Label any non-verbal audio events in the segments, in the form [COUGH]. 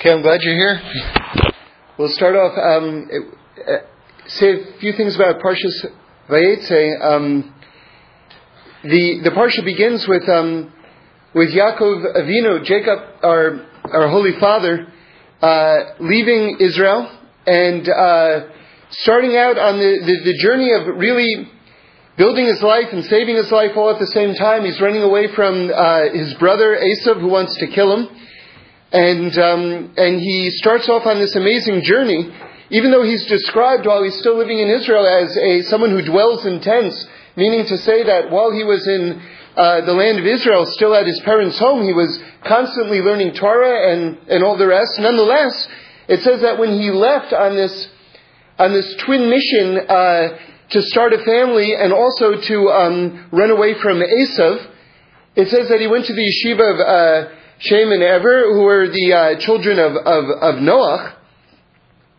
Okay, I'm glad you're here. We'll start off, um, uh, say a few things about Parshas Vayetze. Um, the, the Parsha begins with, um, with Yaakov Avinu, Jacob, our, our Holy Father, uh, leaving Israel and uh, starting out on the, the, the journey of really building his life and saving his life all at the same time. He's running away from uh, his brother Esav, who wants to kill him. And, um, and he starts off on this amazing journey, even though he's described while he's still living in Israel as a, someone who dwells in tents, meaning to say that while he was in uh, the land of Israel, still at his parents' home, he was constantly learning Torah and, and all the rest. Nonetheless, it says that when he left on this, on this twin mission uh, to start a family and also to um, run away from Esav, it says that he went to the yeshiva of uh, Shem and Ever, who were the uh, children of, of, of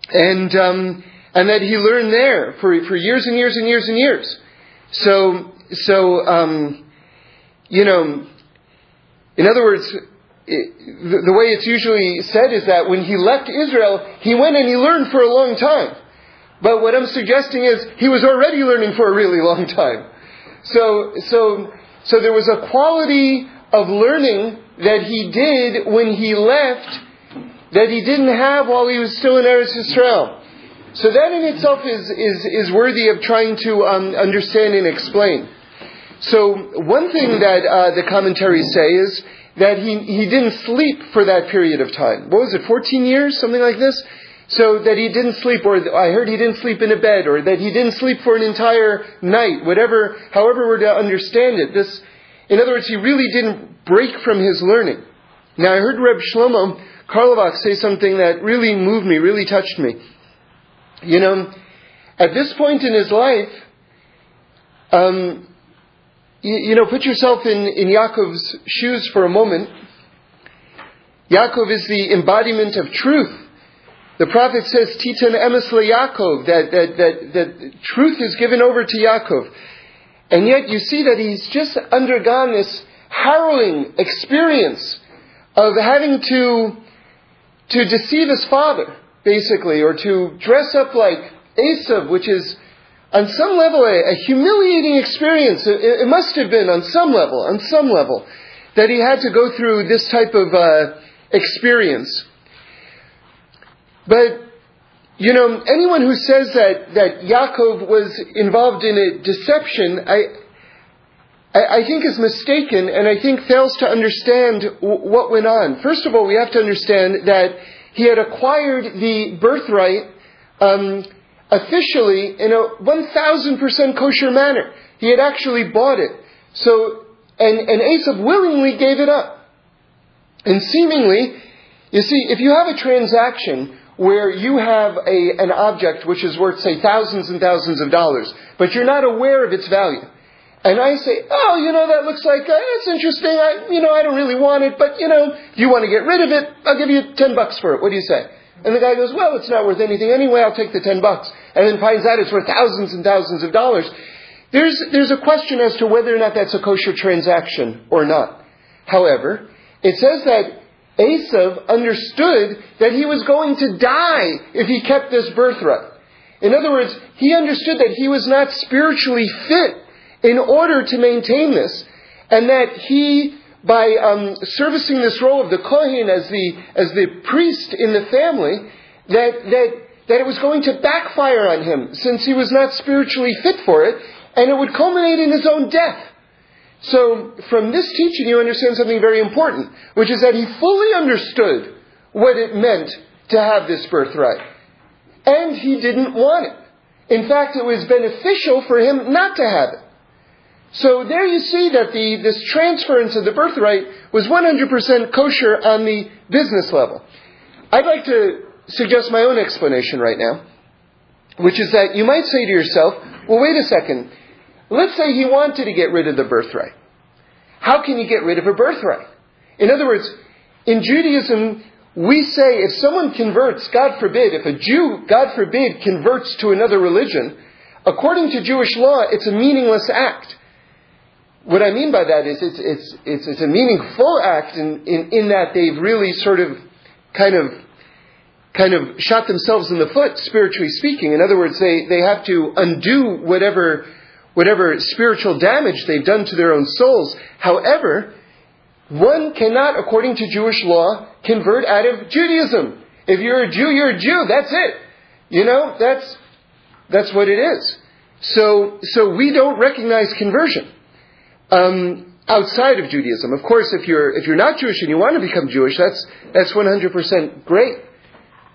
and, um, and that he learned there for, for years and years and years and years. So, so um, you know, in other words, it, the, the way it's usually said is that when he left Israel, he went and he learned for a long time. But what I'm suggesting is he was already learning for a really long time. So, so, so there was a quality of learning that he did when he left that he didn't have while he was still in Eretz Yisrael. So that in itself is, is, is worthy of trying to um, understand and explain. So one thing that uh, the commentaries say is that he, he didn't sleep for that period of time. What was it, 14 years, something like this? So that he didn't sleep, or I heard he didn't sleep in a bed, or that he didn't sleep for an entire night, whatever, however we're to understand it. This, in other words, he really didn't break from his learning. Now, I heard Reb Shlomo Carlebach say something that really moved me, really touched me. You know, at this point in his life, um, you, you, know, put yourself in, in Yaakov's shoes for a moment. Yaakov is the embodiment of truth. The prophet says, Titan emes Yaakov, that, that, that, that truth is given over to Yaakov. And yet you see that he's just undergone this harrowing experience of having to, to deceive his father, basically, or to dress up like Esav, which is on some level a, a humiliating experience. It, it, must have been on some level, on some level, that he had to go through this type of uh, experience. But you know, anyone who says that, that Yaakov was involved in a deception, I, I, think is mistaken and I think fails to understand what went on. First of all, we have to understand that he had acquired the birthright um, officially in a 1000% kosher manner. He had actually bought it. So, and, and Esav willingly gave it up. And seemingly, you see, if you have a transaction where you have a, an object which is worth, say, thousands and thousands of dollars, but you're not aware of its value. And I say, oh, you know, that looks like, uh, it's interesting. I, you know, I don't really want it, but, you know, you want to get rid of it, I'll give you 10 bucks for it. What do you say? And the guy goes, well, it's not worth anything anyway. I'll take the 10 bucks. And then finds out it's worth thousands and thousands of dollars. There's, there's a question as to whether or not that's a kosher transaction or not. However, it says that Esav understood that he was going to die if he kept this birthright. In other words, he understood that he was not spiritually fit in order to maintain this, and that he, by um, servicing this role of the Kohen as the, as the priest in the family, that, that, that it was going to backfire on him since he was not spiritually fit for it, and it would culminate in his own death. So, from this teaching, you understand something very important, which is that he fully understood what it meant to have this birthright. And he didn't want it. In fact, it was beneficial for him not to have it. So there you see that the, this transference of the birthright was 100% kosher on the business level. I'd like to suggest my own explanation right now, which is that you might say to yourself, well, wait a second. Let's say he wanted to get rid of the birthright. How can you get rid of a birthright? In other words, in Judaism, we say if someone converts, God forbid, if a Jew, God forbid, converts to another religion, according to Jewish law, it's a meaningless act. What I mean by that is it's, it's, it's, it's a meaningful act in, in, in that they've really sort of kind of kind of shot themselves in the foot, spiritually speaking. In other words, they, they have to undo whatever, whatever spiritual damage they've done to their own souls. However, one cannot, according to Jewish law, convert out of Judaism. If you're a Jew, you're a Jew. That's it. You know, that's, that's what it is. So, so we don't recognize conversion um, outside of Judaism. Of course, if you're if you're not Jewish and you want to become Jewish, that's that's 100% great.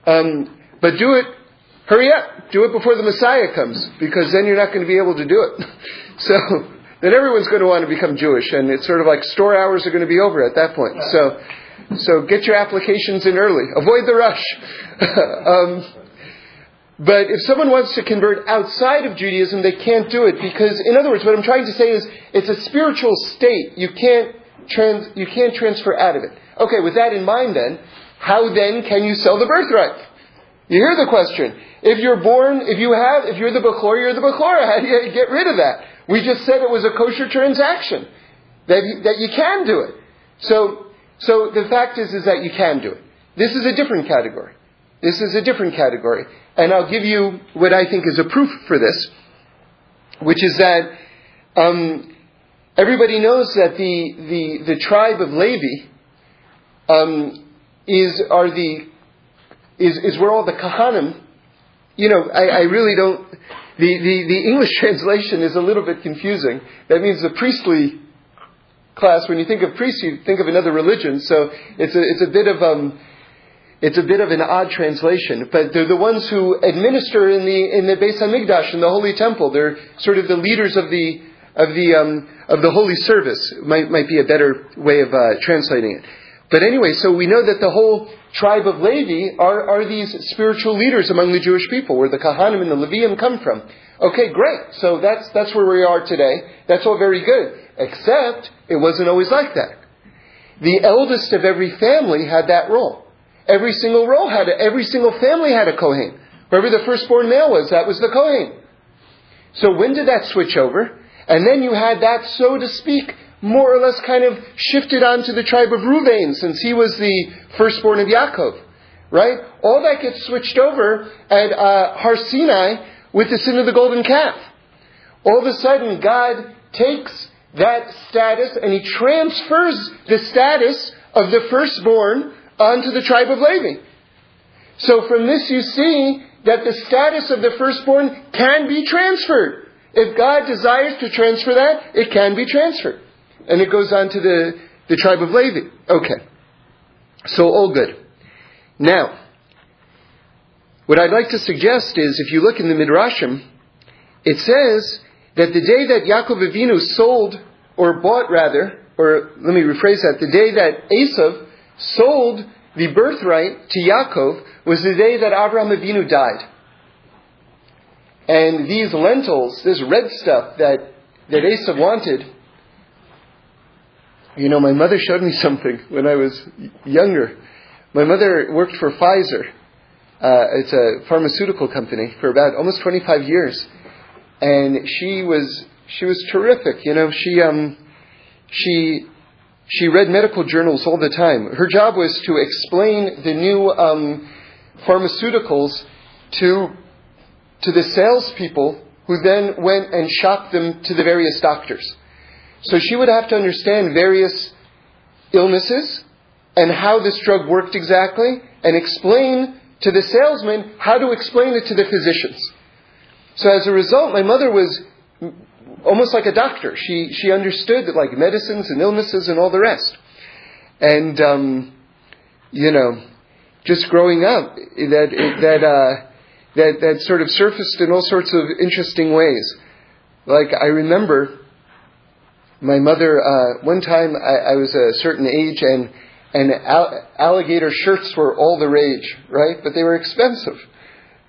Um, but do it, hurry up, do it before the Messiah comes, because then you're not going to be able to do it. [LAUGHS] so then everyone's going to want to become Jewish, and it's sort of like store hours are going to be over at that point. So, so get your applications in early. Avoid the rush. [LAUGHS] um, but if someone wants to convert outside of Judaism, they can't do it because, in other words, what I'm trying to say is it's a spiritual state. You can't trans, you can't transfer out of it. Okay, with that in mind, then, how then can you sell the birthright? You hear the question. If you're born, if you have, if you're the Bechor, you're the Bechor. [LAUGHS] How do you get rid of that? We just said it was a kosher transaction. That you, that you can do it. So, so the fact is, is that you can do it. This is a different category. This is a different category. And I'll give you what I think is a proof for this, which is that um, everybody knows that the, the, the tribe of Levi um, is, are the, is, is where all the Kahanim, you know, I, I really don't, the, the, the English [LAUGHS] translation is a little bit confusing. That means the priestly class, when you think of priests, you think of another religion. So it's a, it's a bit of, um, it's a bit of an odd translation, but they're the ones who administer in the in the Beis Hamikdash in the Holy Temple. They're sort of the leaders of the of the um, of the holy service. Might might be a better way of uh, translating it. But anyway, so we know that the whole tribe of Levi are, are these spiritual leaders among the Jewish people, where the Kahanim and the Levium come from. Okay, great. So that's that's where we are today. That's all very good. Except it wasn't always like that. The eldest of every family had that role. Every single row had a, every single family had a Kohen. Whoever the firstborn male was, that was the Kohen. So when did that switch over? And then you had that, so to speak, more or less kind of shifted onto the tribe of Ruvain, since he was the firstborn of Yaakov. Right? All that gets switched over at uh, Har Sinai with the sin of the golden calf. All of a sudden, God takes that status and he transfers the status of the firstborn onto the tribe of Levi. So from this you see that the status of the firstborn can be transferred. If God desires to transfer that, it can be transferred. And it goes on to the, the tribe of Levi. Okay. So all good. Now, what I'd like to suggest is if you look in the Midrashim, it says that the day that Yaakov Avinu sold, or bought rather, or let me rephrase that, the day that Esav sold the birthright to Yaakov was the day that Abraham Avinu died. And these lentils, this red stuff that, that Esav wanted, you know, my mother showed me [LAUGHS] something when I was younger. My mother worked for Pfizer. Uh, it's a pharmaceutical company for about almost 25 years, and she was she was terrific. You know, she um, she she read medical journals all the time. Her job was to explain the new um, pharmaceuticals to, to the salespeople who then went and shopped them to the various doctors. So she would have to understand various illnesses and how this drug worked exactly and explain to the salesman how to explain it to the physicians. So as a result, my mother was almost like a doctor. She she understood that like medicines and illnesses and all the rest. And um, you know, just growing up, that that uh, that that sort of surfaced in all sorts of interesting ways. Like I remember my mother. Uh, one time I, I was a certain age and and alligator shirts were all the rage, right? But they were expensive,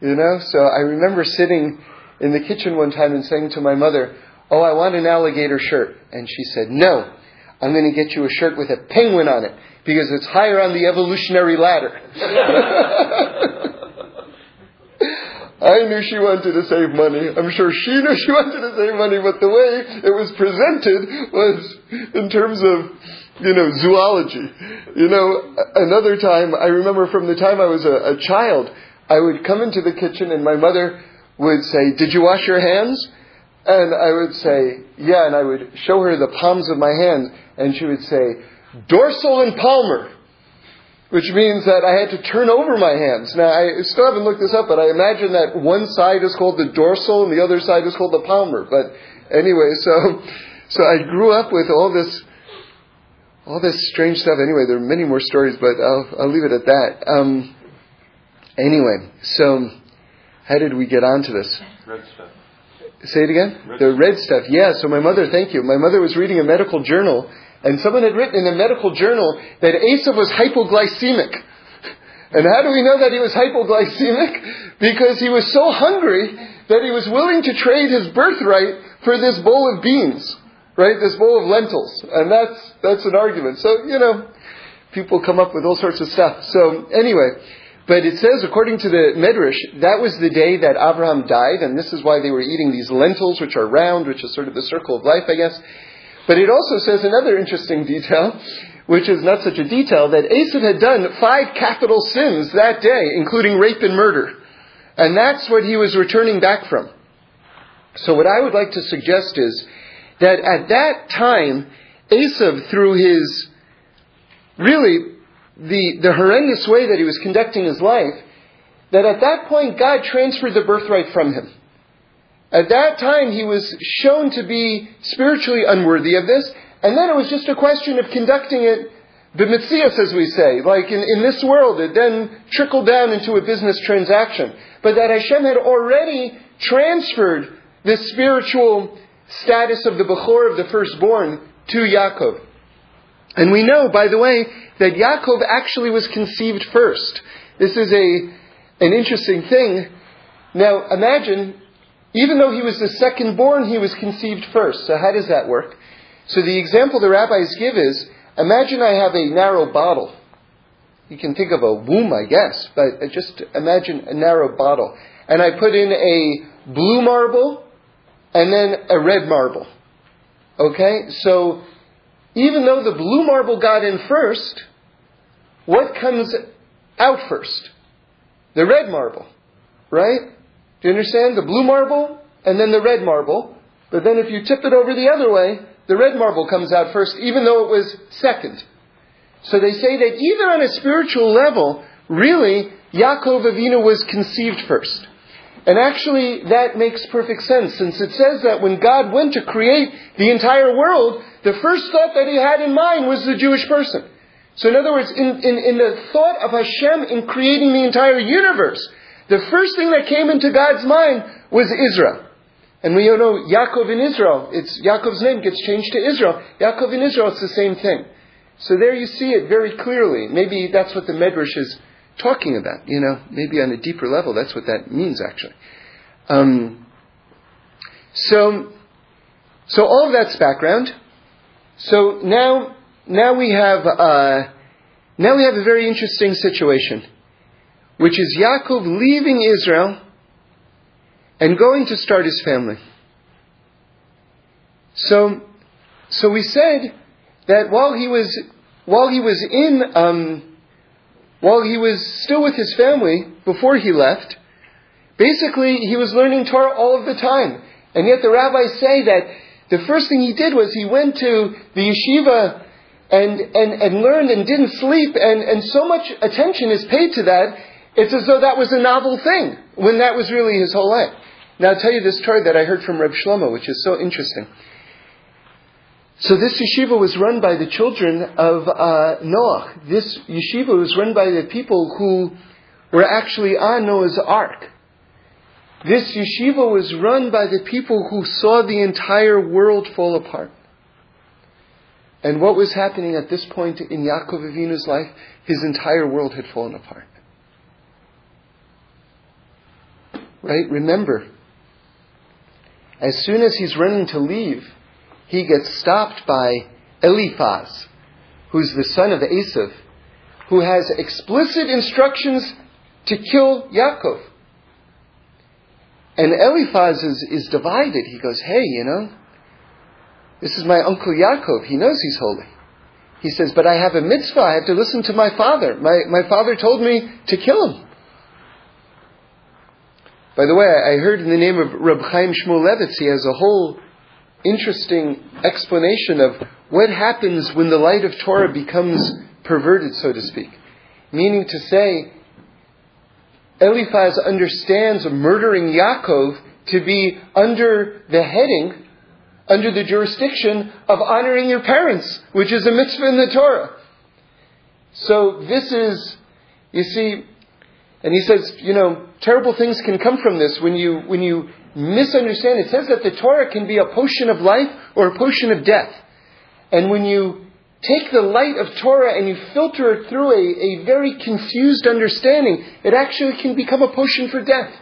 you know. So I remember sitting in the kitchen one time and saying to my mother, Oh, I want an alligator shirt. And she said, No, I'm going to get you a shirt with a penguin on it because it's higher on the evolutionary ladder. [LAUGHS] I knew she wanted to save money. I'm sure she knew she wanted to save money, but the way it was presented was in terms of you know, zoology. You know, another time, I remember from the time I was a, a child, I would come into the kitchen and my mother would say, Did you wash your hands? And I would say, Yeah, and I would show her the palms of my hands, and she would say, Dorsal and palmar which means that I had to turn over my hands. Now, I still haven't looked this up, but I imagine that one side is called the dorsal and the other side is called the palmar. But anyway, so so I grew up with all this all this strange stuff. Anyway, there are many more stories, but I'll I'll leave it at that. Um, anyway, so how did we get onto this? Say it again. Red the red stuff. Yeah. So my mother, thank you. My mother was reading a medical journal and someone had written in a medical journal that Esav was hypoglycemic. And how do we know that he was hypoglycemic? Because he was so hungry that he was willing to trade his birthright for this bowl of beans, right? This bowl of lentils. And that's, that's an argument. So, you know, people come up with all sorts of stuff. So, anyway, but it says, according to the Medrash, that was the day that Abraham died, and this is why they were eating these lentils, which are round, which is sort of the circle of life, I guess. But it also says another interesting detail, which is not such a detail, that Esav had done five capital sins that day, including rape and murder. And that's what he was returning back from. So what I would like to suggest is that at that time, Esav, through his really the, the horrendous way that he was conducting his life, that at that point God transferred the birthright from him. At that time, he was shown to be spiritually unworthy of this, and then it was just a question of conducting it b'mitzias, as we say, like in, in this world. It then trickled down into a business transaction. But that Hashem had already transferred this spiritual status of the Bechor, of the firstborn, to Yaakov. And we know, by the way, that Yaakov actually was conceived first. This is a, an interesting thing. Now, imagine even though he was the second born, he was conceived first. So how does that work? So the example the rabbis give is, imagine I have a narrow bottle. You can think of a womb, I guess, but just imagine a narrow bottle. And I put in a blue marble and then a red marble. Okay? So even though the blue marble got in first, what comes out first? The red marble. Right? Do you understand? The blue marble and then the red marble. But then if you tip it over the other way, the red marble comes out first, even though it was second. So they say that even on a spiritual level, really, Yaakov Avinu was conceived first. And actually, that makes perfect sense, since it says that when God went to create the entire world, the first thought that he had in mind was the Jewish person. So in other words, in, in, in the thought of Hashem in creating the entire universe, the first thing that came into God's mind was Israel. And we all know Yaakov in Israel. It's Yaakov's name gets changed to Israel. Yaakov in Israel, it's the same thing. So there you see it very clearly. Maybe that's what the Medrash is talking about. You know, maybe on a deeper level, that's what that means actually. Um, so, so all of that's background. So now, now we have, uh, now we have a very interesting situation which is Yaakov leaving Israel and going to start his family. So, so we said that while he was while he was in um, while he was still with his family before he left, basically he was learning Torah all of the time. And yet the rabbis say that the first thing he did was he went to the yeshiva and, and, and learned and didn't sleep, and, and so much attention is paid to that it's as though that was a novel thing, when that was really his whole life. Now I'll tell you this story that I heard from Reb Shlomo, which is so interesting. So this yeshiva was run by the children of uh, Noach. This yeshiva was run by the people who were actually on Noah's Ark. This yeshiva was run by the people who saw the entire world fall apart. And what was happening at this point in Yaakov Avinu's life? His entire world had fallen apart. Right? Remember, as soon as he's running to leave, he gets stopped by Eliphaz, who's the son of Esav, who has explicit instructions to kill Yaakov. And Eliphaz is, is divided. He goes, Hey, you know, this is my uncle Yaakov. He knows he's holy. he says, but I have a mitzvah. I have to listen to my father. My, my father told me to kill him. By the way, I heard in the name of Reb Chaim Shmulevitz, he has a whole interesting explanation of what happens when the light of Torah becomes perverted, so to speak. Meaning to say, Eliphaz understands murdering Yaakov to be under the heading, under the jurisdiction of honoring your parents, which is a mitzvah in the Torah. So this is, you see, and he says, you know, terrible things can come from this when you, when you misunderstand. It says that the Torah can be a potion of life or a potion of death. And when you take the light of Torah and you filter it through a, a very confused understanding, it actually can become a potion for death.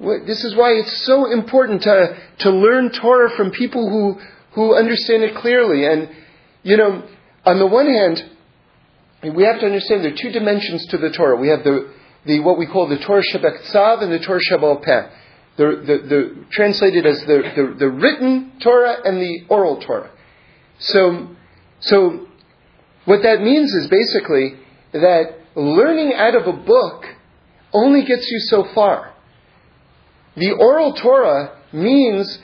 This is why it's so important to, to learn Torah from people who, who understand it clearly. And, you know, on the one hand, we have to understand there are two dimensions to the Torah. We have the, the what we call the Torah Shebeksav and the Torah Shebal Peh. The, the, the, translated as the, the, the written Torah and the oral Torah. So, so what that means is basically that learning out of a book only gets you so far. The oral Torah means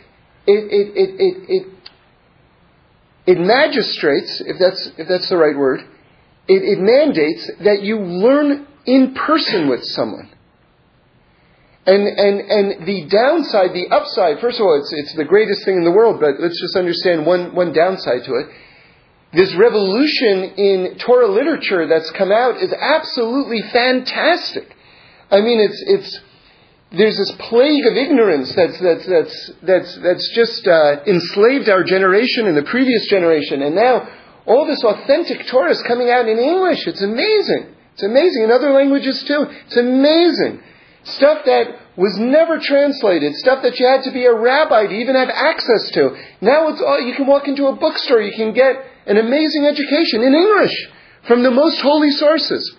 it, it, it, it, it, it magistrates, if that's, if that's the right word, it, it mandates that you learn in person with someone. And, and, and the downside, the upside, first of all, it's, it's the greatest thing in the world, but let's just understand one, one downside to it. This revolution in Torah literature that's come out is absolutely fantastic. I mean, it's, it's, there's this plague of ignorance that's, that's, that's, that's, that's just uh, enslaved our generation and the previous generation. And now all this authentic Torah is coming out in English. It's amazing. It's amazing. In other languages too. It's amazing. Stuff that was never translated, stuff that you had to be a rabbi to even have access to. Now it's all, you can walk into a bookstore, you can get an amazing education in English from the most holy sources.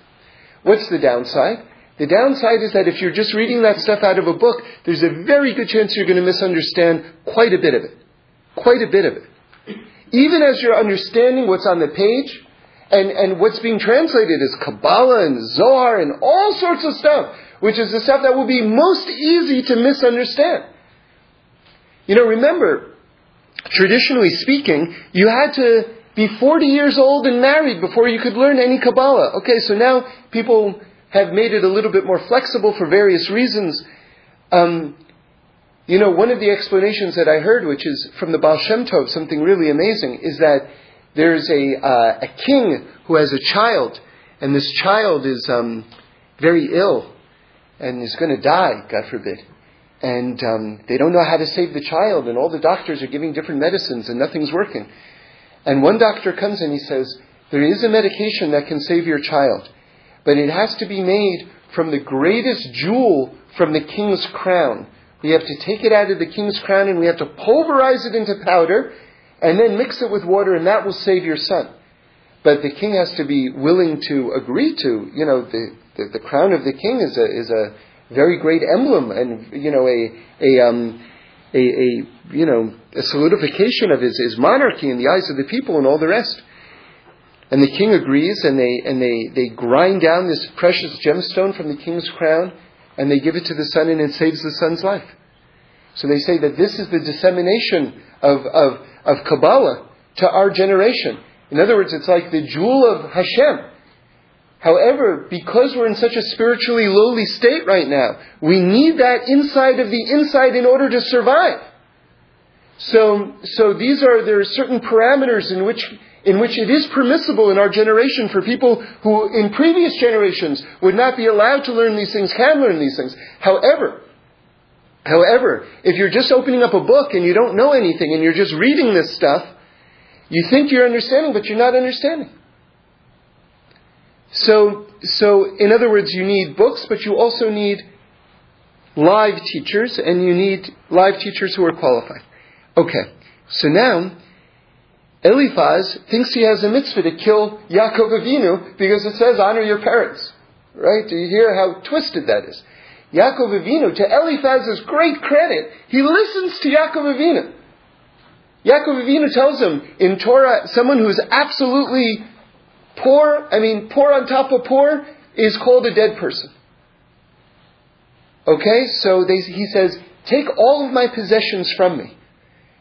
What's the downside? The downside is that if you're just reading that stuff out of a book, there's a very good chance you're going to misunderstand quite a bit of it. Quite a bit of it. Even as you're understanding what's on the page, and, and what's being translated is Kabbalah and Zohar and all sorts of stuff, which is the stuff that will be most easy to misunderstand. You know, remember, traditionally speaking, you had to be 40 years old and married before you could learn any Kabbalah. Okay, so now people have made it a little bit more flexible for various reasons. Um, you know, one of the explanations that I heard, which is from the Baal Shem Tov, something really amazing, is that there's a, uh, a king who has a child, and this child is um, very ill and is going to die, God forbid. And um, they don't know how to save the child, and all the doctors are giving different medicines, and nothing's working. And one doctor comes and he says, There is a medication that can save your child, but it has to be made from the greatest jewel from the king's crown. We have to take it out of the king's crown and we have to pulverize it into powder and then mix it with water, and that will save your son. But the king has to be willing to agree to, you know, the, the, the crown of the king is a, is a very great emblem and, you know, a, a, um, a, a, you know, a solidification of his, his monarchy in the eyes of the people and all the rest. And the king agrees and they, and they, they grind down this precious gemstone from the king's crown and they give it to the son and it saves the son's life. So they say that this is the dissemination of, of, of Kabbalah to our generation. In other words, it's like the jewel of Hashem. However, because we're in such a spiritually lowly state right now, we need that inside of the inside in order to survive. So, so these are, there are certain parameters in which, in which it is permissible in our generation for people who in previous generations would not be allowed to learn these things, can learn these things. However, However, if you're just opening up a book and you don't know anything and you're just reading this stuff, you think you're understanding, but you're not understanding. So, so in other words, you need books, but you also need live teachers, and you need live teachers who are qualified. Okay, so now Eliphaz thinks he has a mitzvah to kill Yaakov Avinu because it says honor your parents. Right? Do you hear how twisted that is? Yaakov Avinu, to Eliphaz's great credit, he listens to Yaakov Avinu. Yaakov Avinu tells him in Torah, someone who's absolutely poor, I mean, poor on top of poor, is called a dead person. Okay, so they, he says, take all of my possessions from me.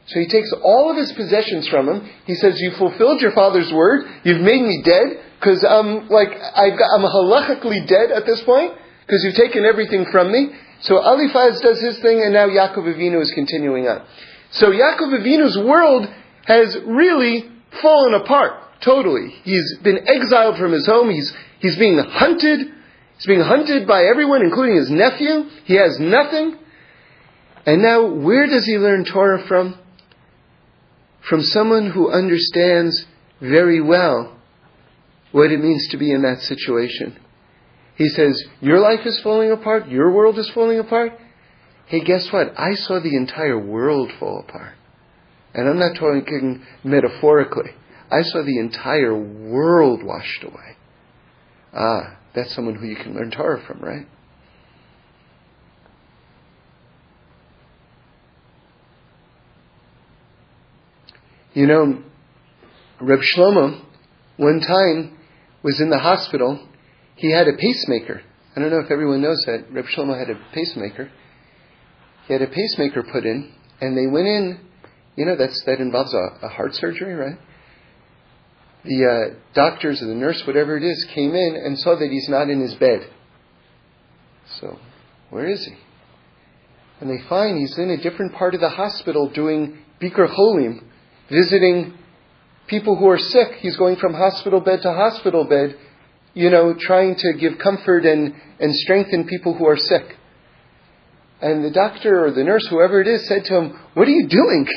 So he takes all of his possessions from him. He says, "You fulfilled your father's word. You've made me dead because I'm um, like I've got, I'm halachically dead at this point because you've taken everything from me." So Eliphaz does his thing, and now Yaakov Avinu is continuing on. So Yaakov Avinu's world has really fallen apart totally. He's been exiled from his home. He's he's being hunted. He's being hunted by everyone, including his nephew. He has nothing. And now, where does he learn Torah from? from someone who understands very well what it means to be in that situation. He says, Your life is falling apart, your world is falling apart. Hey, guess what? I saw the entire world fall apart. And I'm not talking metaphorically. I saw the entire world washed away. Ah, that's someone who you can learn Torah from, right? You know, Reb Shlomo, one time, was in the hospital. He had a pacemaker. I don't know if everyone knows that. Reb Shlomo had a pacemaker. He had a pacemaker put in, and they went in. You know, that's that involves a, a heart surgery, right? The uh, doctors or the nurse, whatever it is, came in and saw that he's not in his bed. So, where is he? And they find he's in a different part of the hospital doing Bikur Cholim, visiting people who are sick. He's going from hospital bed to hospital bed, you know, trying to give comfort and, and strengthen people who are sick. And the doctor or the nurse, whoever it is, said to him, What are you doing? [LAUGHS]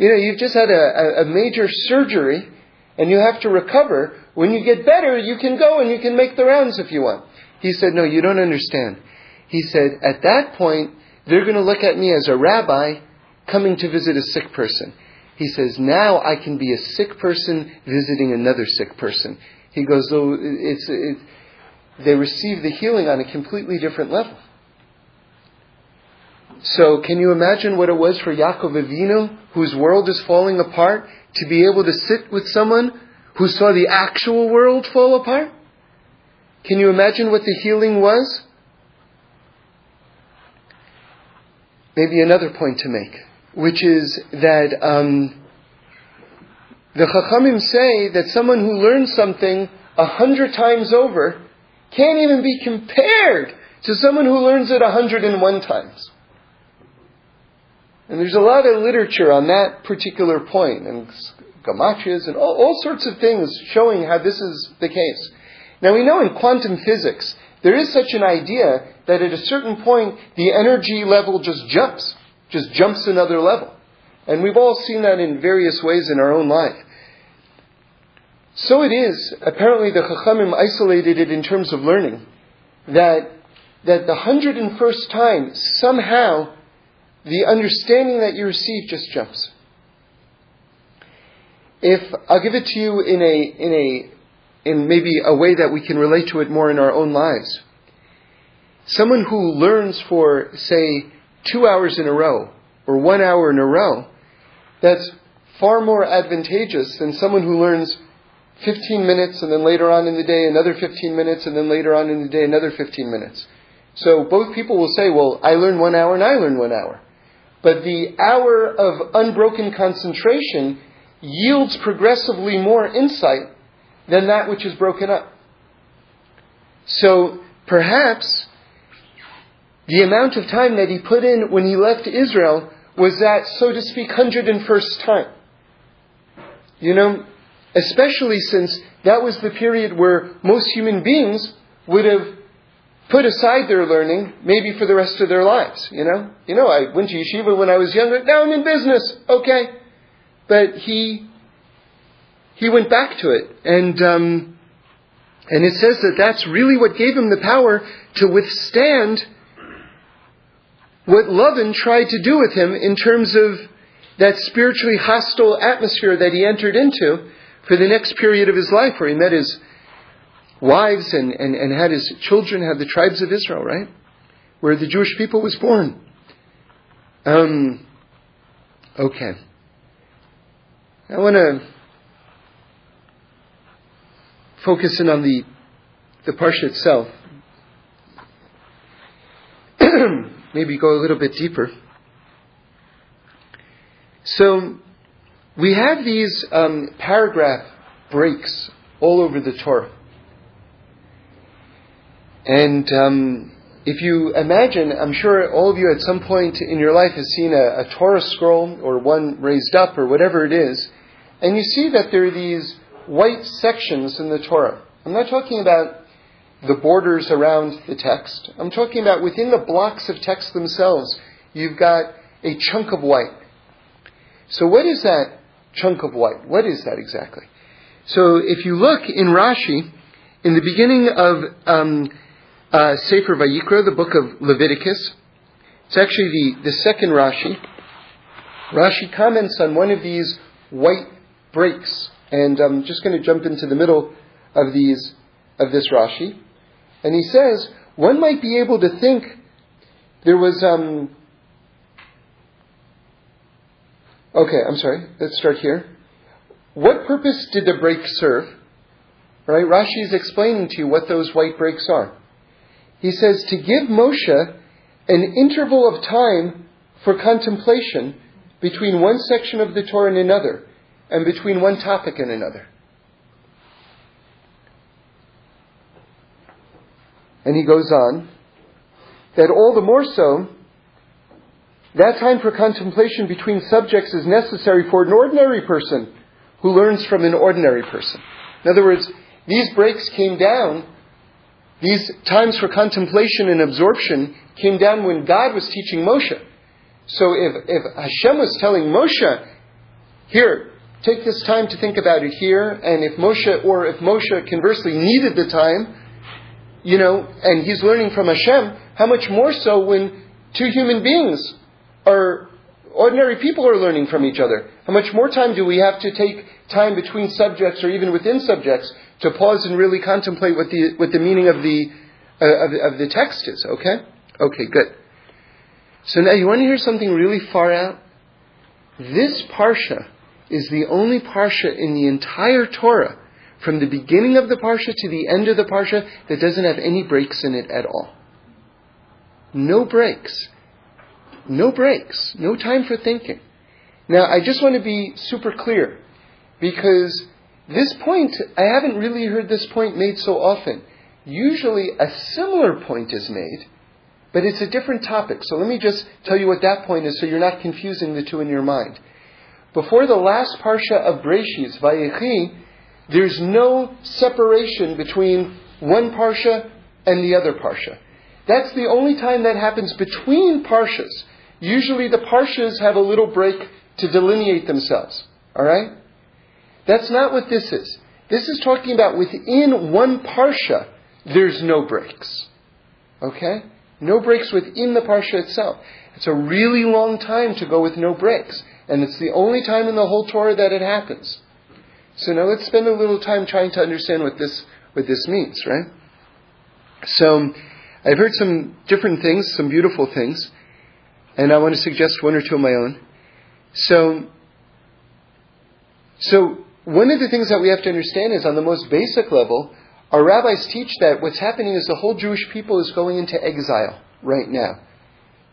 You know, you've just had a, a major surgery and you have to recover. When you get better, you can go and you can make the rounds if you want. He said, No, you don't understand. He said, At that point, they're going to look at me as a rabbi coming to visit a sick person. He says, now I can be a sick person visiting another sick person. He goes, though it's, it, they receive the healing on a completely different level. So, can you imagine what it was for Yaakov Avinu, whose world is falling apart, to be able to sit with someone who saw the actual world fall apart? Can you imagine what the healing was? Maybe another point to make which is that um, the Chachamim say that someone who learns something a hundred times over can't even be compared to someone who learns it a hundred and one times. And there's a lot of literature on that particular point, and gematrias and all, all sorts of things showing how this is the case. Now we know in quantum physics there is such an idea that at a certain point the energy level just jumps just jumps another level. And we've all seen that in various ways in our own life. So it is, apparently the Chachamim isolated it in terms of learning, that, that the 101st time, somehow, the understanding that you receive just jumps. If, I'll give it to you in a, in a, in maybe a way that we can relate to it more in our own lives. Someone who learns for, say, two hours in a row or one hour in a row, that's far more advantageous than someone who learns 15 minutes and then later on in the day another 15 minutes and then later on in the day another 15 minutes. So both people will say, well, I learn one hour and I learn one hour. But the hour of unbroken concentration yields progressively more insight than that which is broken up. So perhaps the amount of time that he put in when he left Israel was that, so to speak, 101st time. You know, especially since that was the period where most human beings would have put aside their learning, maybe for the rest of their lives. You know, you know, I went to yeshiva when I was younger. Now I'm in business. Okay, but he he went back to it, and um, and it says that that's really what gave him the power to withstand what Lavan tried to do with him in terms of that spiritually hostile atmosphere that he entered into for the next period of his life, where he met his wives and, and, and had his children, had the tribes of Israel, right? Where the Jewish people was born. Um, okay. I want to focus in on the, the Parsha itself. [CLEARS THROAT] Maybe go a little bit deeper. So, we have these um, paragraph breaks all over the Torah. And um, if you imagine, I'm sure all of you at some point in your life has seen a, a Torah scroll or one raised up or whatever it is, and you see that there are these white sections in the Torah. I'm not talking about the borders around the text. I'm talking about within the blocks of text themselves, you've got a chunk of white. So what is that chunk of white? What is that exactly? So if you look in Rashi, in the beginning of um, uh, Sefer Vayikra, the book of Leviticus. It's actually the, the second Rashi. Rashi comments on one of these white breaks, and I'm just going to jump into the middle of these of this Rashi, and he says one might be able to think there was. Um, okay, I'm sorry. Let's start here. What purpose did the break serve? Right, Rashi is explaining to you what those white breaks are he says to give Moshe an interval of time for contemplation between one section of the Torah and another, and between one topic and another. And he goes on that all the more so, that time for contemplation between subjects is necessary for an ordinary person who learns from an ordinary person. In other words, these breaks came down these times for contemplation and absorption came down when God was teaching Moshe. So if, if Hashem was telling Moshe, here, take this time to think about it here, and if Moshe, or if Moshe conversely needed the time, you know, and he's learning from Hashem, how much more so when two human beings are, ordinary people are learning from each other? How much more time do we have to take time between subjects or even within subjects to pause and really contemplate what the, what the meaning of the, uh, of, of the text is, okay? Okay, good. So now you want to hear something really far out? This parsha is the only parsha in the entire Torah, from the beginning of the parsha to the end of the parsha, that doesn't have any breaks in it at all. No breaks. No breaks. No time for thinking. Now, I just want to be super clear, because this point, I haven't really heard this point made so often. Usually a similar point is made, but it's a different topic. So let me just tell you what that point is so you're not confusing the two in your mind. Before the last parsha of Breshis, Vayechi, there's no separation between one parsha and the other parsha. That's the only time that happens between parshas. Usually the parshas have a little break to delineate themselves. Alright? That's not what this is. This is talking about within one parsha, there's no breaks. Okay? No breaks within the parsha itself. It's a really long time to go with no breaks. And it's the only time in the whole Torah that it happens. So now let's spend a little time trying to understand what this, what this means, right? So, I've heard some different things, some beautiful things, and I want to suggest one or two of my own. So, so one of the things that we have to understand is on the most basic level, our rabbis teach that what's happening is the whole Jewish people is going into exile right now.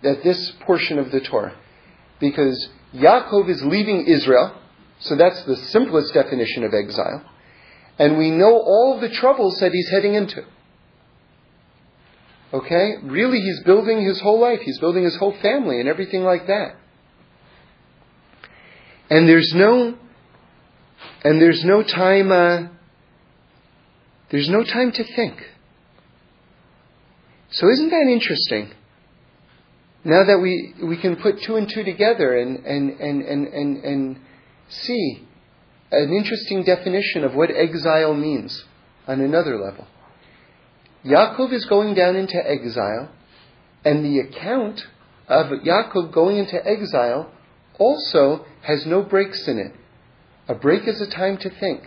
That this portion of the Torah. Because Yaakov is leaving Israel, so that's the simplest definition of exile. And we know all the troubles that he's heading into. Okay? Really, he's building his whole life. He's building his whole family and everything like that. And there's no and there's no time. Uh, there's no time to think. So isn't that interesting? Now that we, we can put two and two together and, and, and, and, and, and see an interesting definition of what exile means on another level. Yaakov is going down into exile, and the account of Yaakov going into exile also has no breaks in it. A break is a time to think.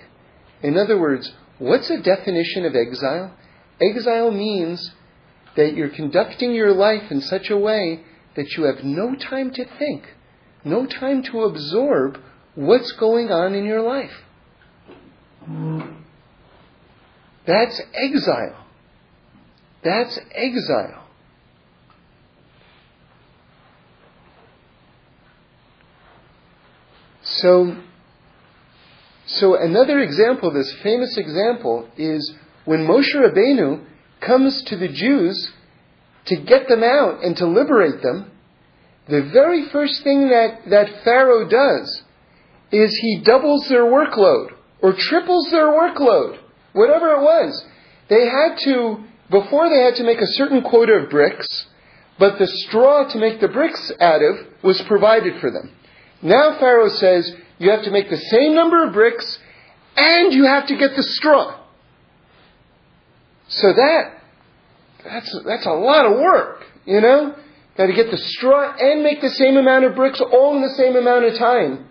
In other words, what's a definition of exile? Exile means that you're conducting your life in such a way that you have no time to think, no time to absorb what's going on in your life. That's exile. That's exile. So, so another example, this famous example, is when Moshe Rabbeinu comes to the Jews to get them out and to liberate them, the very first thing that, that Pharaoh does is he doubles their workload or triples their workload, whatever it was. They had to, before they had to make a certain quota of bricks, but the straw to make the bricks out of was provided for them. Now Pharaoh says, you have to make the same number of bricks and you have to get the straw. So that, that's, that's a lot of work, you know? Got to get the straw and make the same amount of bricks all in the same amount of time.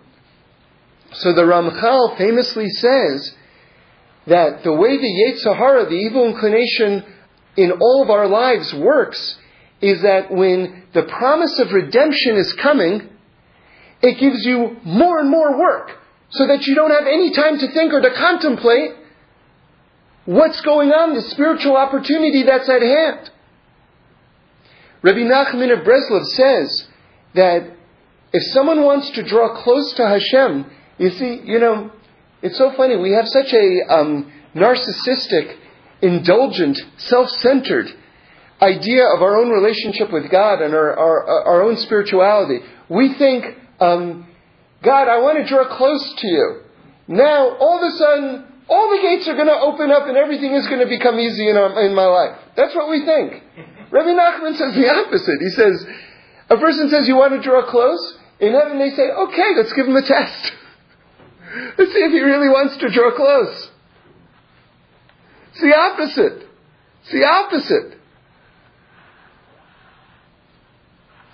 So the Ramchal famously says that the way the Yetzer Hara, the evil inclination in all of our lives works, is that when the promise of redemption is coming, it gives you more and more work so that you don't have any time to think or to contemplate what's going on, the spiritual opportunity that's at hand. Rabbi Nachman of Breslov says that if someone wants to draw close to Hashem, you see, you know, it's so funny. We have such a um, narcissistic, indulgent, self-centered idea of our own relationship with God and our, our, our own spirituality. We think, um, God, I want to draw close to you. Now, all of a sudden, all the gates are going to open up and everything is going to become easy in, our, in my life. That's what we think. [LAUGHS] Rabbi Nachman says the opposite. He says, a person says, you want to draw close? In heaven they say, okay, let's give him a test. [LAUGHS] let's see if he really wants to draw close. It's the opposite. It's the opposite.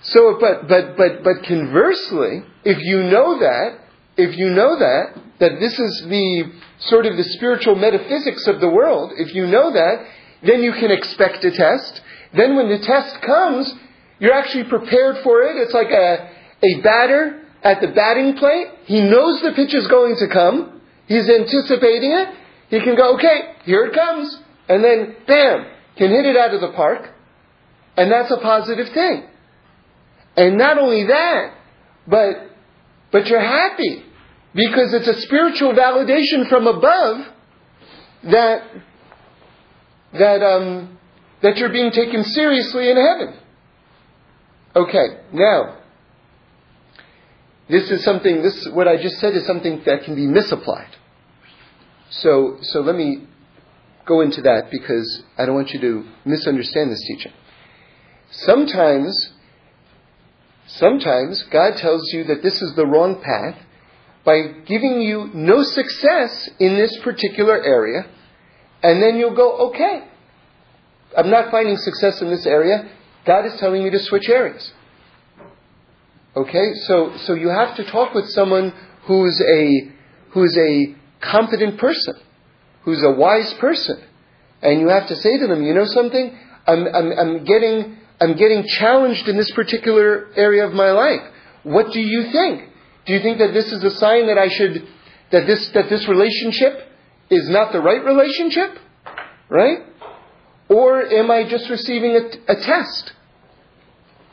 So, but, but, but, but conversely, if you know that, if you know that, that this is the sort of the spiritual metaphysics of the world, if you know that, then you can expect a test. Then when the test comes, you're actually prepared for it. It's like a, a batter at the batting plate. He knows the pitch is going to come. He's anticipating it. He can go, okay, here it comes. And then, bam, can hit it out of the park. And that's a positive thing. And not only that, but, but you're happy because it's a spiritual validation from above that, that, um, that you're being taken seriously in heaven. Okay, now, this is something, this, what I just said is something that can be misapplied. So, so let me go into that because I don't want you to misunderstand this teaching. Sometimes Sometimes God tells you that this is the wrong path by giving you no success in this particular area, and then you'll go, okay, I'm not finding success in this area. God is telling me to switch areas. Okay, so so you have to talk with someone who's a who's a competent person, who's a wise person, and you have to say to them, you know something, I'm I'm, I'm getting I'm getting challenged in this particular area of my life. What do you think? Do you think that this is a sign that I should, that this, that this relationship is not the right relationship? Right? Or am I just receiving a, a test?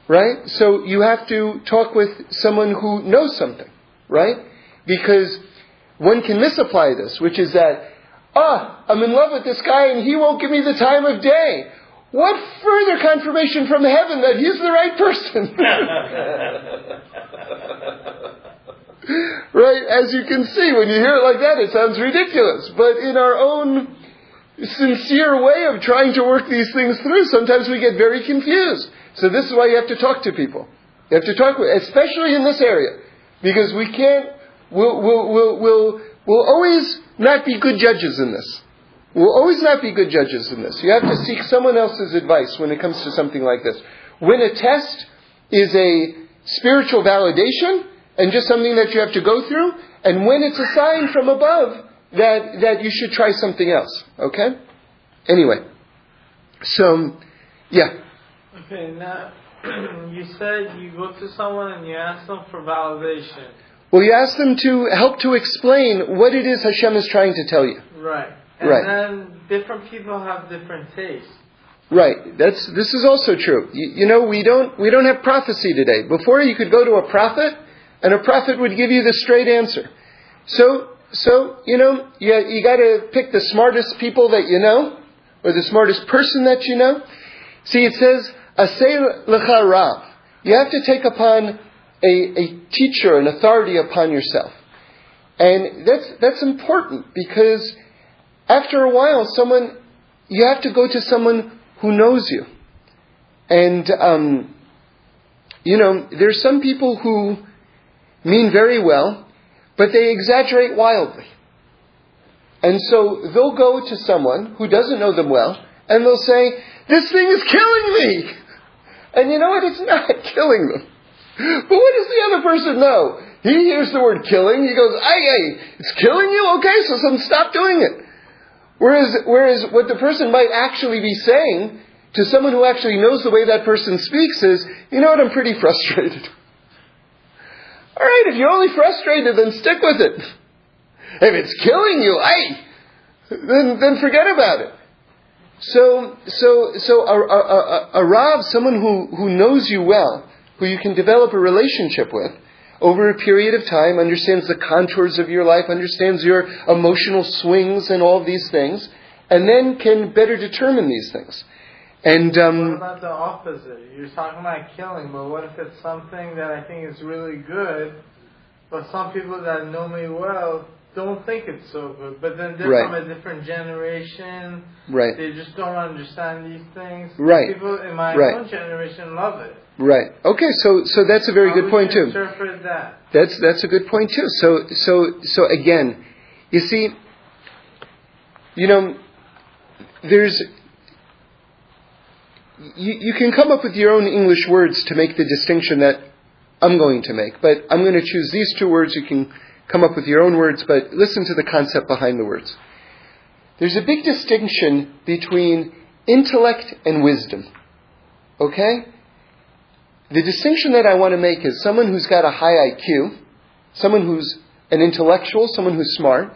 Right? So you have to talk with someone who knows something. Right? Because one can misapply this, which is that, ah, I'm in love with this guy and he won't give me the time of day. What further confirmation from heaven that he's the right person? [LAUGHS] right? As you can see, when you hear it like that, it sounds ridiculous. But in our own sincere way of trying to work these things through, sometimes we get very confused. So this is why you have to talk to people. You have to talk with, especially in this area, because we can't, we'll, we'll, we'll, we'll, we'll always not be good judges in this. We'll always not be good judges in this. You have to seek someone else's advice when it comes to something like this. When a test is a spiritual validation and just something that you have to go through, and when it's a sign from above that, that you should try something else. Okay? Anyway. So, yeah. Okay, now [CLEARS THROAT] you said you go to someone and you ask them for validation. Well, you ask them to help to explain what it is Hashem is trying to tell you. Right. And Right. then different people have different tastes. Right. That's this is also true. You, you know, we don't we don't have prophecy today. Before you could go to a prophet, and a prophet would give you the straight answer. So so you know you you got to pick the smartest people that you know, or the smartest person that you know. See, it says asay lecha rav. You have to take upon a, a teacher, an authority upon yourself, and that's that's important because after a while, someone you have to go to someone who knows you. And, um, you know, there's some people who mean very well, but they exaggerate wildly. And so they'll go to someone who doesn't know them well, and they'll say, This thing is killing me! And you know what? It's not [LAUGHS] killing them. But what does the other person know? He hears the word killing, he goes, Ay, ay, it's killing you? Okay, so then stop doing it. Whereas, whereas what the person might actually be saying to someone who actually knows the way that person speaks is, you know what, I'm pretty [LAUGHS] frustrated. All right, if you're only frustrated, then stick with it. If it's killing you, hey, then, then forget about it. So, so, so a, a, a, a Rav, someone who, who knows you well, who you can develop a relationship with, over a period of time, understands the contours of your life, understands your emotional swings and all of these things, and then can better determine these things. And What um, about the opposite? You're talking about killing, but what if it's something that I think is really good, but some people that know me well don't think it's so good, but then they're Right. from a different generation. right, They just don't understand these things. Right. People in my Right. own generation love it. Right. Okay, so so that's a very How good point too. That. That's that's a good point too. So so so again, you see, you know, there's you, you can come up with your own English words to make the distinction that I'm going to make, but I'm going to choose these two words. You can come up with your own words, but listen to the concept behind the words. There's a big distinction between intellect and wisdom. Okay? The distinction that I want to make is someone who's got a high IQ, someone who's an intellectual, someone who's smart,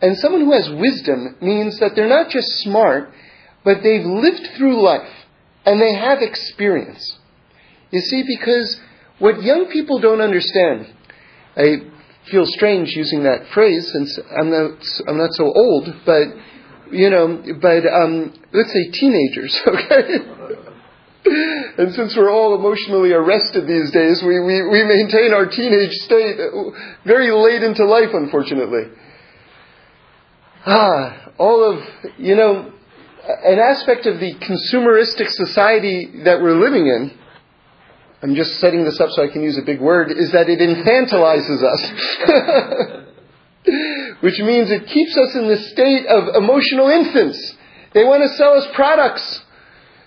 and someone who has wisdom means that they're not just smart, but they've lived through life and they have experience. You see, because what young people don't understand, I feel strange using that phrase since I'm not, I'm not so old, but, you know, but um, let's say teenagers, [LAUGHS] okay? And since we're all emotionally arrested these days, we, we, we maintain our teenage state very late into life, unfortunately. Ah, all of, you know, an aspect of the consumeristic society that we're living in, I'm just setting this up so I can use a big word, is that it infantilizes us. [LAUGHS] Which means it keeps us in the state of emotional infants. They want to sell us products.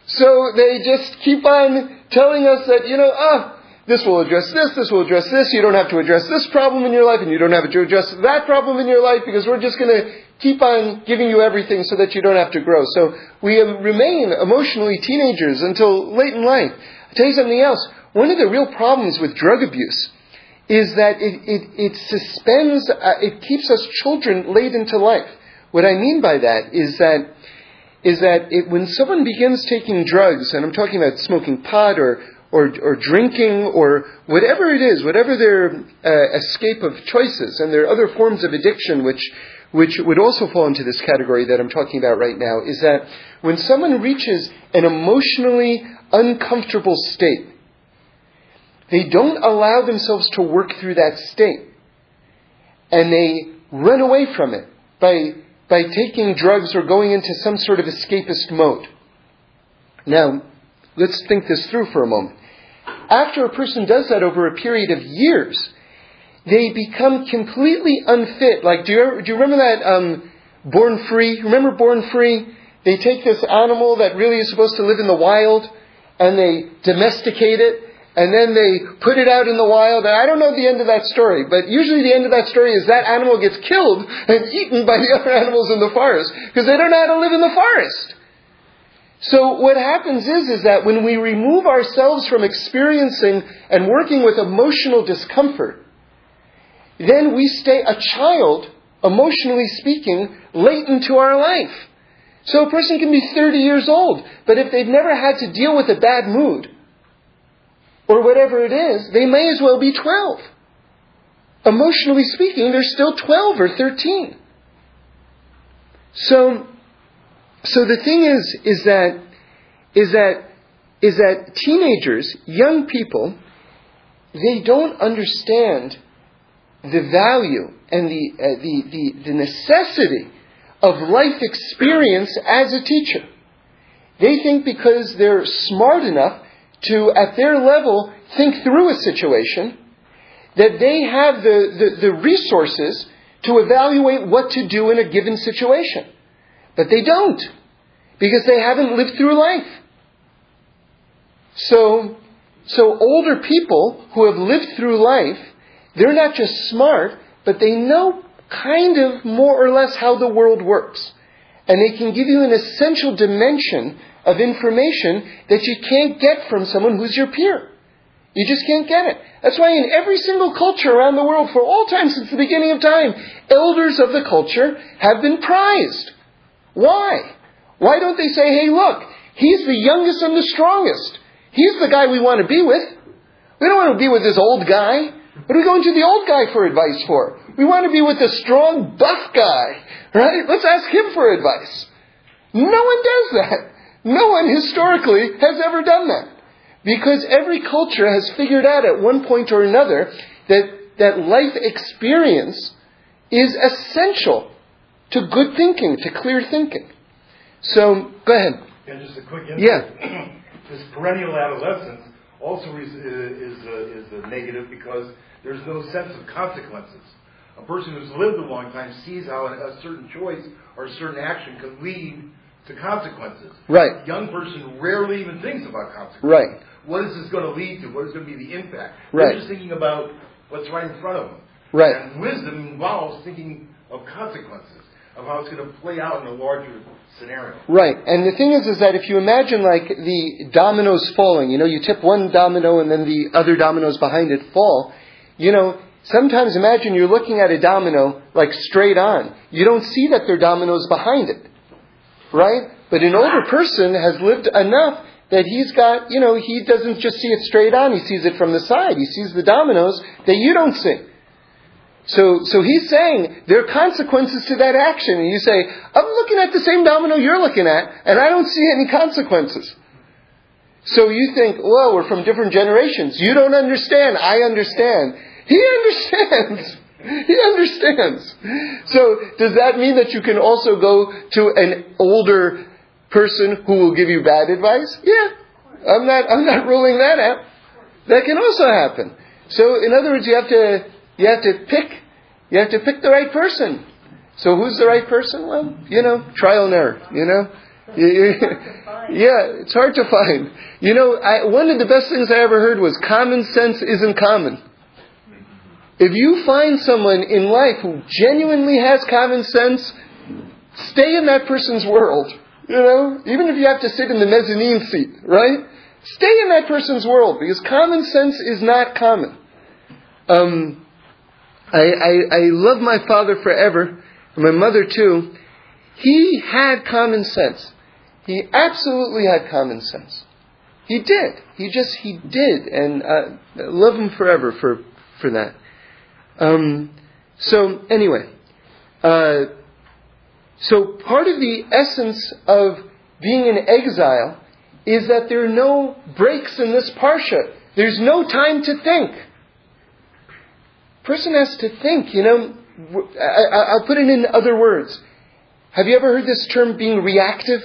So they just keep on telling us that, you know, ah, this will address this, this will address this, you don't have to address this problem in your life, and you don't have to address that problem in your life, because we're just going to keep on giving you everything so that you don't have to grow. So we um, remain emotionally teenagers until late in life. I'll tell you something else. One of the real problems with drug abuse is that it, it, it suspends, uh, it keeps us children late into life. What I mean by that is that is that it, when someone begins taking drugs, and I'm talking about smoking pot or or, or drinking or whatever it is, whatever their uh, escape of choices, and there are other forms of addiction which which would also fall into this category that I'm talking about right now, is that when someone reaches an emotionally uncomfortable state, they don't allow themselves to work through that state, and they run away from it by by taking drugs or going into some sort of escapist mode. Now, let's think this through for a moment. After a person does that over a period of years, they become completely unfit. Like, do you, do you remember that um, Born Free? Remember Born Free? They take this animal that really is supposed to live in the wild and they domesticate it and then they put it out in the wild. And I don't know the end of that story, but usually the end of that story is that animal gets killed and [LAUGHS] eaten by the other animals in the forest because they don't know how to live in the forest. So what happens is, is that when we remove ourselves from experiencing and working with emotional discomfort, then we stay a child, emotionally speaking, late into our life. So a person can be 30 years old, but if they've never had to deal with a bad mood, or whatever it is, they may as well be 12. Emotionally speaking, they're still 12 or 13. So, so the thing is, is that, is that, is that teenagers, young people, they don't understand the value and the, uh, the, the, the necessity of life experience as a teacher. They think because they're smart enough to, at their level, think through a situation, that they have the, the, the resources to evaluate what to do in a given situation. But they don't, because they haven't lived through life. So, so older people who have lived through life, they're not just smart, but they know kind of more or less how the world works. And they can give you an essential dimension of information that you can't get from someone who's your peer. You just can't get it. That's why in every single culture around the world, for all time since the beginning of time, elders of the culture have been prized. Why? Why don't they say, hey, look, he's the youngest and the strongest. He's the guy we want to be with. We don't want to be with this old guy. What are we going to the old guy for advice for? We want to be with the strong, buff guy, right? Let's ask him for advice. No one does that. No one historically has ever done that. Because every culture has figured out at one point or another that, that life experience is essential to good thinking, to clear thinking. So, go ahead. Yeah, just a quick. Yeah. [CLEARS THROAT] this perennial adolescence also is, is, uh, is, is negative because there's no sense of consequences. A person who's lived a long time sees how a certain choice or a certain action can lead to consequences. Right. A young person rarely even thinks about consequences. Right. What is this going to lead to? What is going to be the impact? Right. They're just thinking about what's right in front of them. Right. And wisdom involves thinking of consequences, of how it's going to play out in a larger scenario. Right. And the thing is, is that if you imagine like the dominoes falling, you know, you tip one domino and then the other dominoes behind it fall, you know, sometimes imagine you're looking at a domino like straight on. You don't see that there are dominoes behind it. Right? But an older person has lived enough that he's got, you know, he doesn't just see it straight on, he sees it from the side. He sees the dominoes that you don't see. So, so he's saying there are consequences to that action. And you say, I'm looking at the same domino you're looking at, and I don't see any consequences. So you think, well, we're from different generations. You don't understand. I understand. He [LAUGHS] understands. [LAUGHS] He understands. So does that mean that you can also go to an older person who will give you bad advice? Yeah. I'm not, I'm not ruling that out. That can also happen. So in other words, you have to, you have to pick, you have to pick the right person. So who's the right person? Well, you know, trial and error, you know? [LAUGHS] yeah, it's hard to find. You know, I, one of the best things I ever heard was common sense isn't common. If you find someone in life who genuinely has common sense, stay in that person's world. You know, even if you have to sit in the mezzanine seat, right? Stay in that person's world because common sense is not common. Um, I, I, I love my father forever, and my mother too. He had common sense. He absolutely had common sense. He did. He just, he did. And I love him forever for, for that. Um, so anyway, uh, so part of the essence of being in exile is that there are no breaks in this parsha. There's no time to think. Person has to think. You know, I, will put it in other words. Have you ever heard this term being reactive?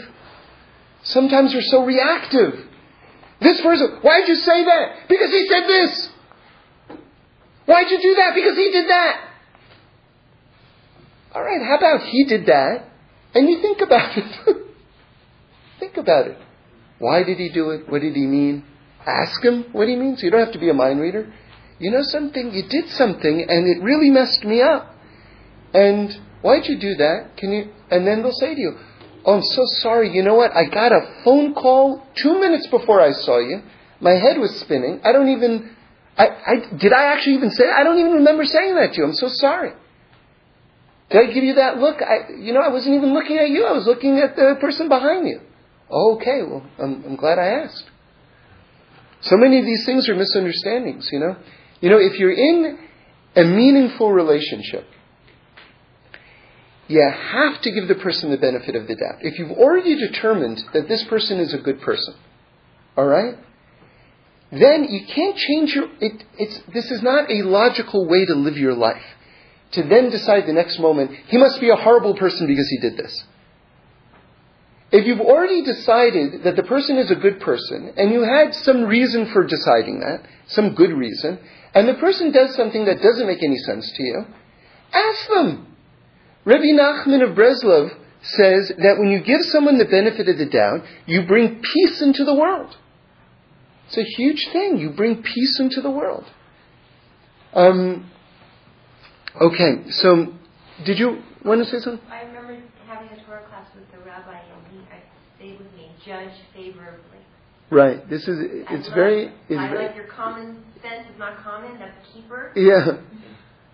Sometimes we're so reactive. This person, why'd you say that? Because he said this. Why'd you do that? Because he did that. All right, how about he did that? And you think about it. [LAUGHS] think about it. Why did he do it? What did he mean? Ask him what he means. You don't have to be a mind reader. You know something? You did something and it really messed me up. And why'd you do that? Can you? And then they'll say to you, Oh, I'm so sorry. You know what? I got a phone call two minutes before I saw you. My head was spinning. I don't even I, I, did I actually even say? I don't even remember saying that to you. I'm so sorry. Did I give you that look? I, you know, I wasn't even looking at you. I was looking at the person behind you. Okay, well, I'm, I'm glad I asked. So many of these things are misunderstandings, you know. You know, if you're in a meaningful relationship, you have to give the person the benefit of the doubt. If you've already determined that this person is a good person, all right, then you can't change your. It, it's, this is not a logical way to live your life. To then decide the next moment, he must be a horrible person because he did this. If you've already decided that the person is a good person, and you had some reason for deciding that, some good reason, and the person does something that doesn't make any sense to you, ask them. Rabbi Nachman of Breslov says that when you give someone the benefit of the doubt, you bring peace into the world. It's a huge thing. You bring peace into the world. Um, okay, so did you want to say something? I remember having a Torah class with the rabbi, and he I, stayed with me. Judge favorably. Right. This is it's I very. Like, it's I very, like your common sense is not common. That's a keeper. Yeah.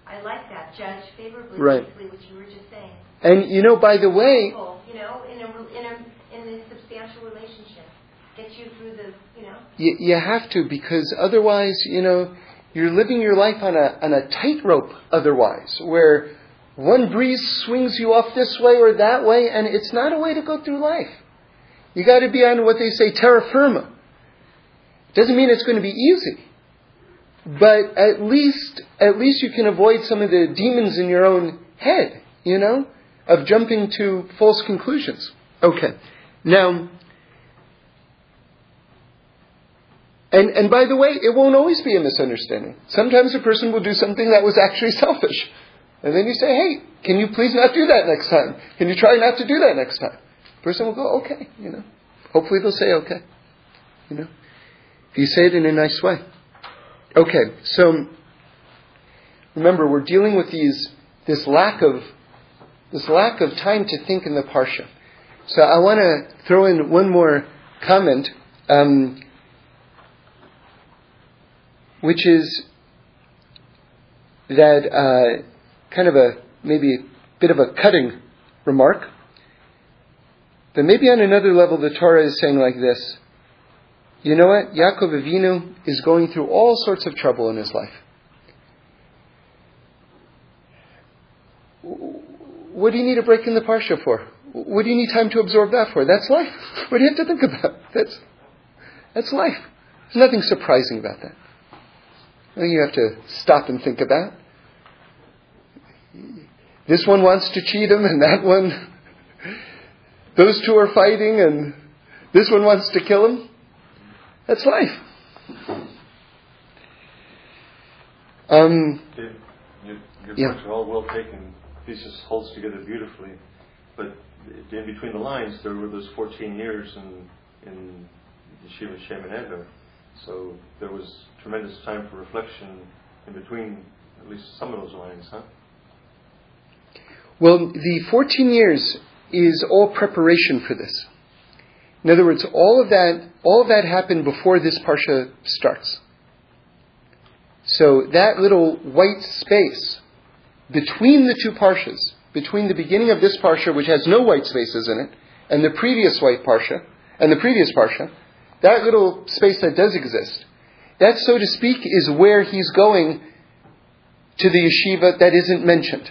I like that. Judge favorably. Right. What you were just saying. And you know, by the way, People, you know, in a in a in a substantial relationship, get you through the, you you, have to because otherwise, you know, you're living your life on a on a tightrope. Otherwise, where one breeze swings you off this way or that way, and it's not a way to go through life. You got to be on what they say terra firma. Doesn't mean it's going to be easy, but at least at least you can avoid some of the demons in your own head. You know, of jumping to false conclusions. Okay, now. And, and by the way, it won't always be a misunderstanding. Sometimes a person will do something that was actually [LAUGHS] selfish. And then you say, hey, can you please not do that next time? Can you try not to do that next time? The person will go, okay, you know. Hopefully they'll say okay. You know. If you say it in a nice way. Okay, so remember we're dealing with these this lack of this lack of time to think in the parsha. So I want to throw in one more comment. Um, which is that uh, kind of a maybe a bit of a cutting remark. But maybe on another level, the Torah is saying like this You know what? Yaakov Avinu is going through all sorts of trouble in his life. What do you need a break in the Parsha for? What do you need time to absorb that for? That's life. [LAUGHS] What do you have to think about? That's, that's life. There's nothing surprising about that. Nothing you have to stop and think about. This one wants to cheat him, and that one, [LAUGHS] those two are fighting, and this one wants to kill him. That's life. Um, Dave, your, your Yeah. points are all well taken. This just holds together beautifully. But in between the lines, there were those 14 years in, in Yeshiva Shem and Ever. So there was tremendous time for reflection in between at least some of those lines, huh? well, the 14 years is all preparation for this. In other words, all of that, all of that happened before this parsha starts. So that little white space between the two parshas, between the beginning of this parsha, which has no white spaces in it, and the previous white parsha, and the previous parsha, that little space that does exist, that, so to speak, is where he's going to the yeshiva that isn't mentioned.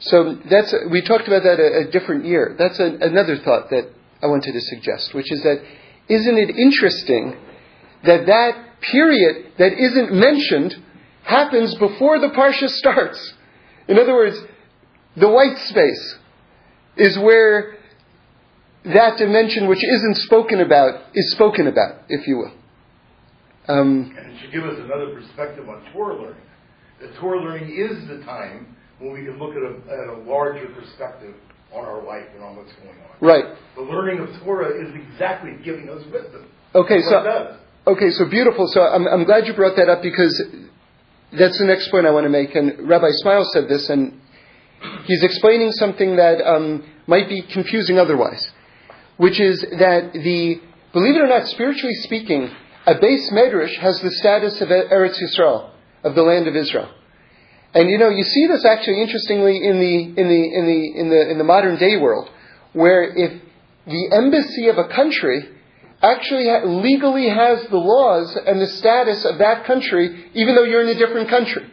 So that's we talked about that a, a different year. That's a, another thought that I wanted to suggest, which is that isn't it interesting that that period that isn't mentioned happens before the parsha starts? In other words, the white space is where that dimension which isn't spoken about is spoken about, if you will. Um, And it should give us another perspective on Torah learning. That Torah learning is the time when we can look at a, at a larger perspective on our life and on what's going on. right. The learning of Torah is exactly giving us wisdom. Okay, That's what it so. Okay, so beautiful. So I'm, I'm glad you brought that up because that's the next point I want to make. And Rabbi Smile said this, and he's explaining something that um, might be confusing otherwise, which is that the, believe it or not, spiritually speaking, a beis medrash has the status of Eretz Yisrael, of the land of Israel. And you know, you see this actually interestingly in the, in the, in the, in the, in the modern day world, where if the embassy of a country actually ha- legally has the laws and the status of that country, even though you're in a different country.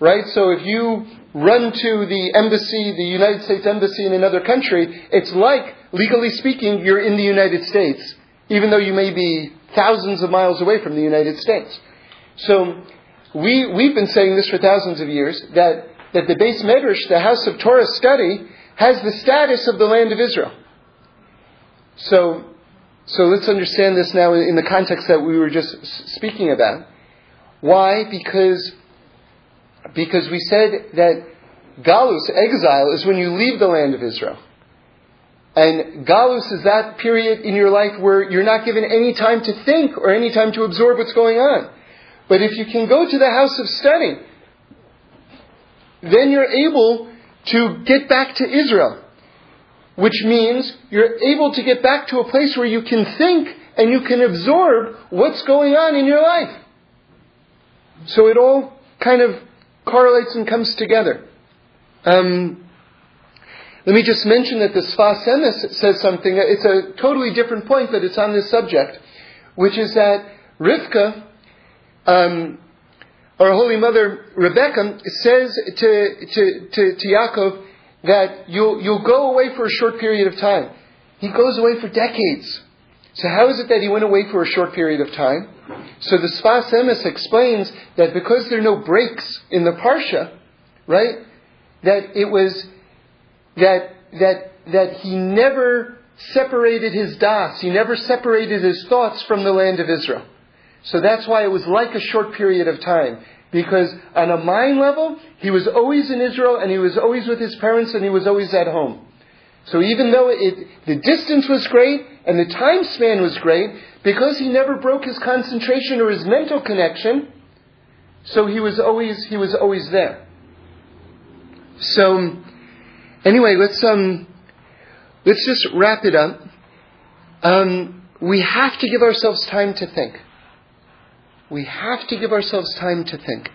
Right? So if you run to the embassy, the United States embassy in another country, it's like, legally speaking, you're in the United States, even though you may be thousands of miles away from the United States. So we, we've been saying this for thousands of years, that, that the beis medrash, the house of Torah study, has the status of the land of Israel. So, so let's understand this now in the context that we were just speaking about. Why? Because, because we said that Galus, exile, is when you leave the land of Israel. And Galus is that period in your life where you're not given any time to think or any time to absorb what's going on. But if you can go to the house of study, then you're able to get back to Israel which means you're able to get back to a place where you can think and you can absorb what's going on in your life. So it all kind of correlates and comes together. Um, let me just mention that the Sfas Emes says something. It's a totally different point, but it's on this subject, which is that Rivka, um, our Holy Mother Rebecca, says to, to, to, to Yaakov, that you'll, you'll go away for a short period of time. He goes away for decades. So how is it that he went away for a short period of time? So the Sfas Emes explains that because there are no breaks in the Parsha, right, that it was, that, that, that he never separated his das, he never separated his thoughts from the land of Israel. So that's why it was like a short period of time. Because on a mind level, he was always in Israel and he was always with his parents and he was always at home. So even though it, the distance was great and the time span was great, because he never broke his concentration or his mental connection, so he was always he was always there. So anyway, let's um let's just wrap it up. Um, we have to give ourselves time to think we have to give ourselves time to think.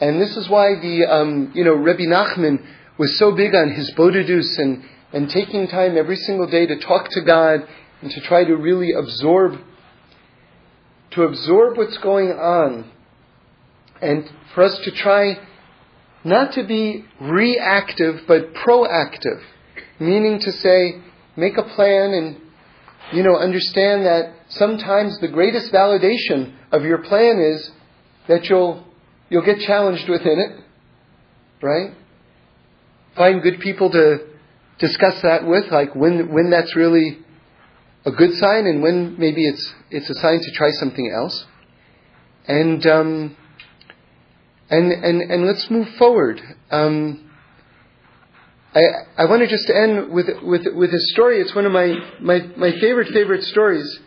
And this is why the, um, you know, Rebbe Nachman was so big on hisbodedus and, and taking time every single day to talk to God and to try to really absorb, to absorb what's going on. And for us to try not to be reactive, but proactive. Meaning to say, make a plan and, you know, understand that sometimes the greatest validation of your plan is that you'll, you'll get challenged within it, right? Find good people to discuss that with, like when, when that's really a good sign and when maybe it's, it's a sign to try something else. And, um, and, and, and let's move forward. Um, I, I want to just end with, with, with a story. It's one of my, my, my favorite, favorite stories.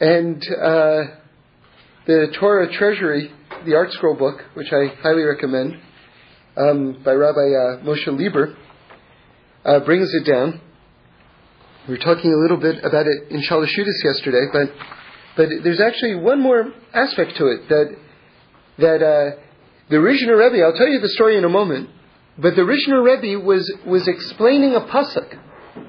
And uh, the Torah Treasury, the ArtScroll book, which I highly recommend, um, by Rabbi uh, Moshe Lieber, uh, brings it down. We were talking a little bit about it in Shalashudas yesterday, but but there's actually one more aspect to it that that uh, the Rizhiner Rebbe. I'll tell you the story in a moment. But the Rizhiner Rebbe was was explaining a pasuk.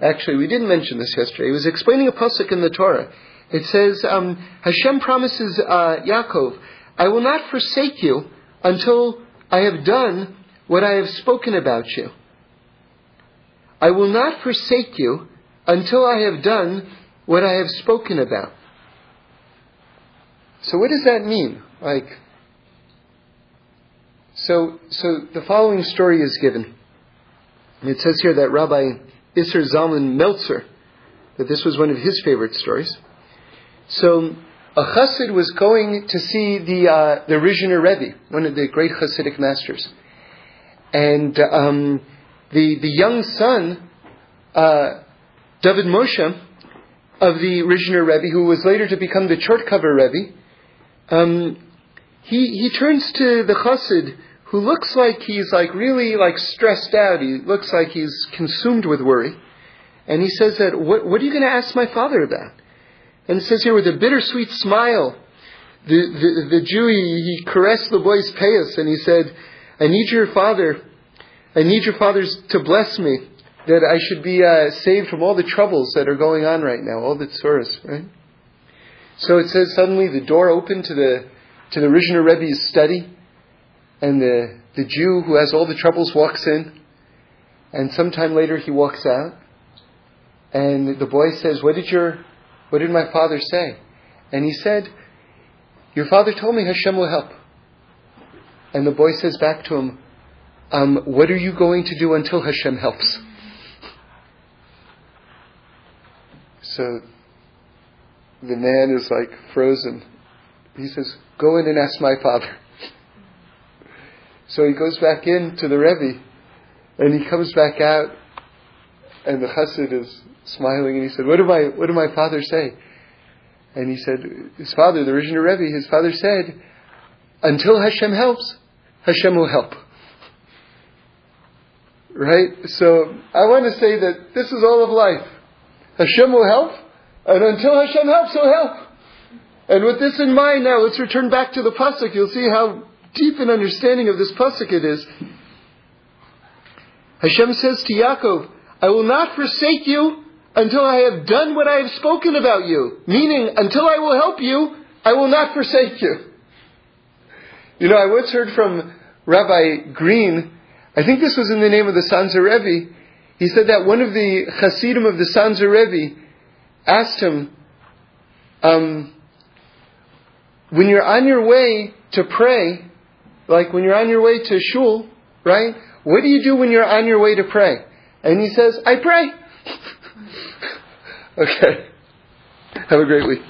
Actually, we didn't mention this yesterday. He was explaining a pasuk in the Torah, it says, um, Hashem promises uh, Yaakov, I will not forsake you until I have done what I have spoken about you. I will not forsake you until I have done what I have spoken about. So what does that mean? Like, so, so the following story is given. It says here that Rabbi Isser Zalman Meltzer, that this was one of his favorite stories. So a chassid was going to see the uh, the Rizhiner Rebbe, one of the great Hasidic masters, and um, the the young son, uh, David Moshe, of the Rizhiner Rebbe, who was later to become the Chortkover Rebbe, um, he he turns to the chassid who looks like he's like really like stressed out. He looks like he's consumed with worry, and he says that what what are you going to ask my father about? And it says here with a bittersweet smile, the, the, the Jew, he, he caressed the boy's payas and he said, I need your father, I need your fathers to bless me, that I should be uh, saved from all the troubles that are going on right now, all the tsuras, right? So it says suddenly the door opened to the, to the Rizhiner Rebbe's study, and the, the Jew who has all the troubles walks in, and sometime later he walks out, and the boy says, What did your what did my father say? And he said, Your father told me Hashem will help. And the boy says back to him, um, What are you going to do until Hashem helps? So the man is like frozen. He says, Go in and ask my father. So he goes back in to the Rebbe, and he comes back out, and the chassid is smiling, and he said, "What did my what did my father say?" And he said, "His father, the original Rebbe, his father said, until Hashem helps, Hashem will help." Right. So I want to say that this is all of life. Hashem will help, and until Hashem helps, He'll help. And with this in mind, now let's return back to the pasuk. You'll see how deep an understanding of this pasuk it is. Hashem says to Yaakov, "I will not forsake you until I have done what I have spoken about you. Meaning, until I will help you, I will not forsake you. You know, I once heard from Rabbi Green, I think this was in the name of the Sanzer Rebbe, he said that one of the Hasidim of the Sanzer Rebbe asked him, um, when you're on your way to pray, like when you're on your way to shul, right? What do you do when you're on your way to pray? And he says, I pray. [LAUGHS] Okay. Have a great week.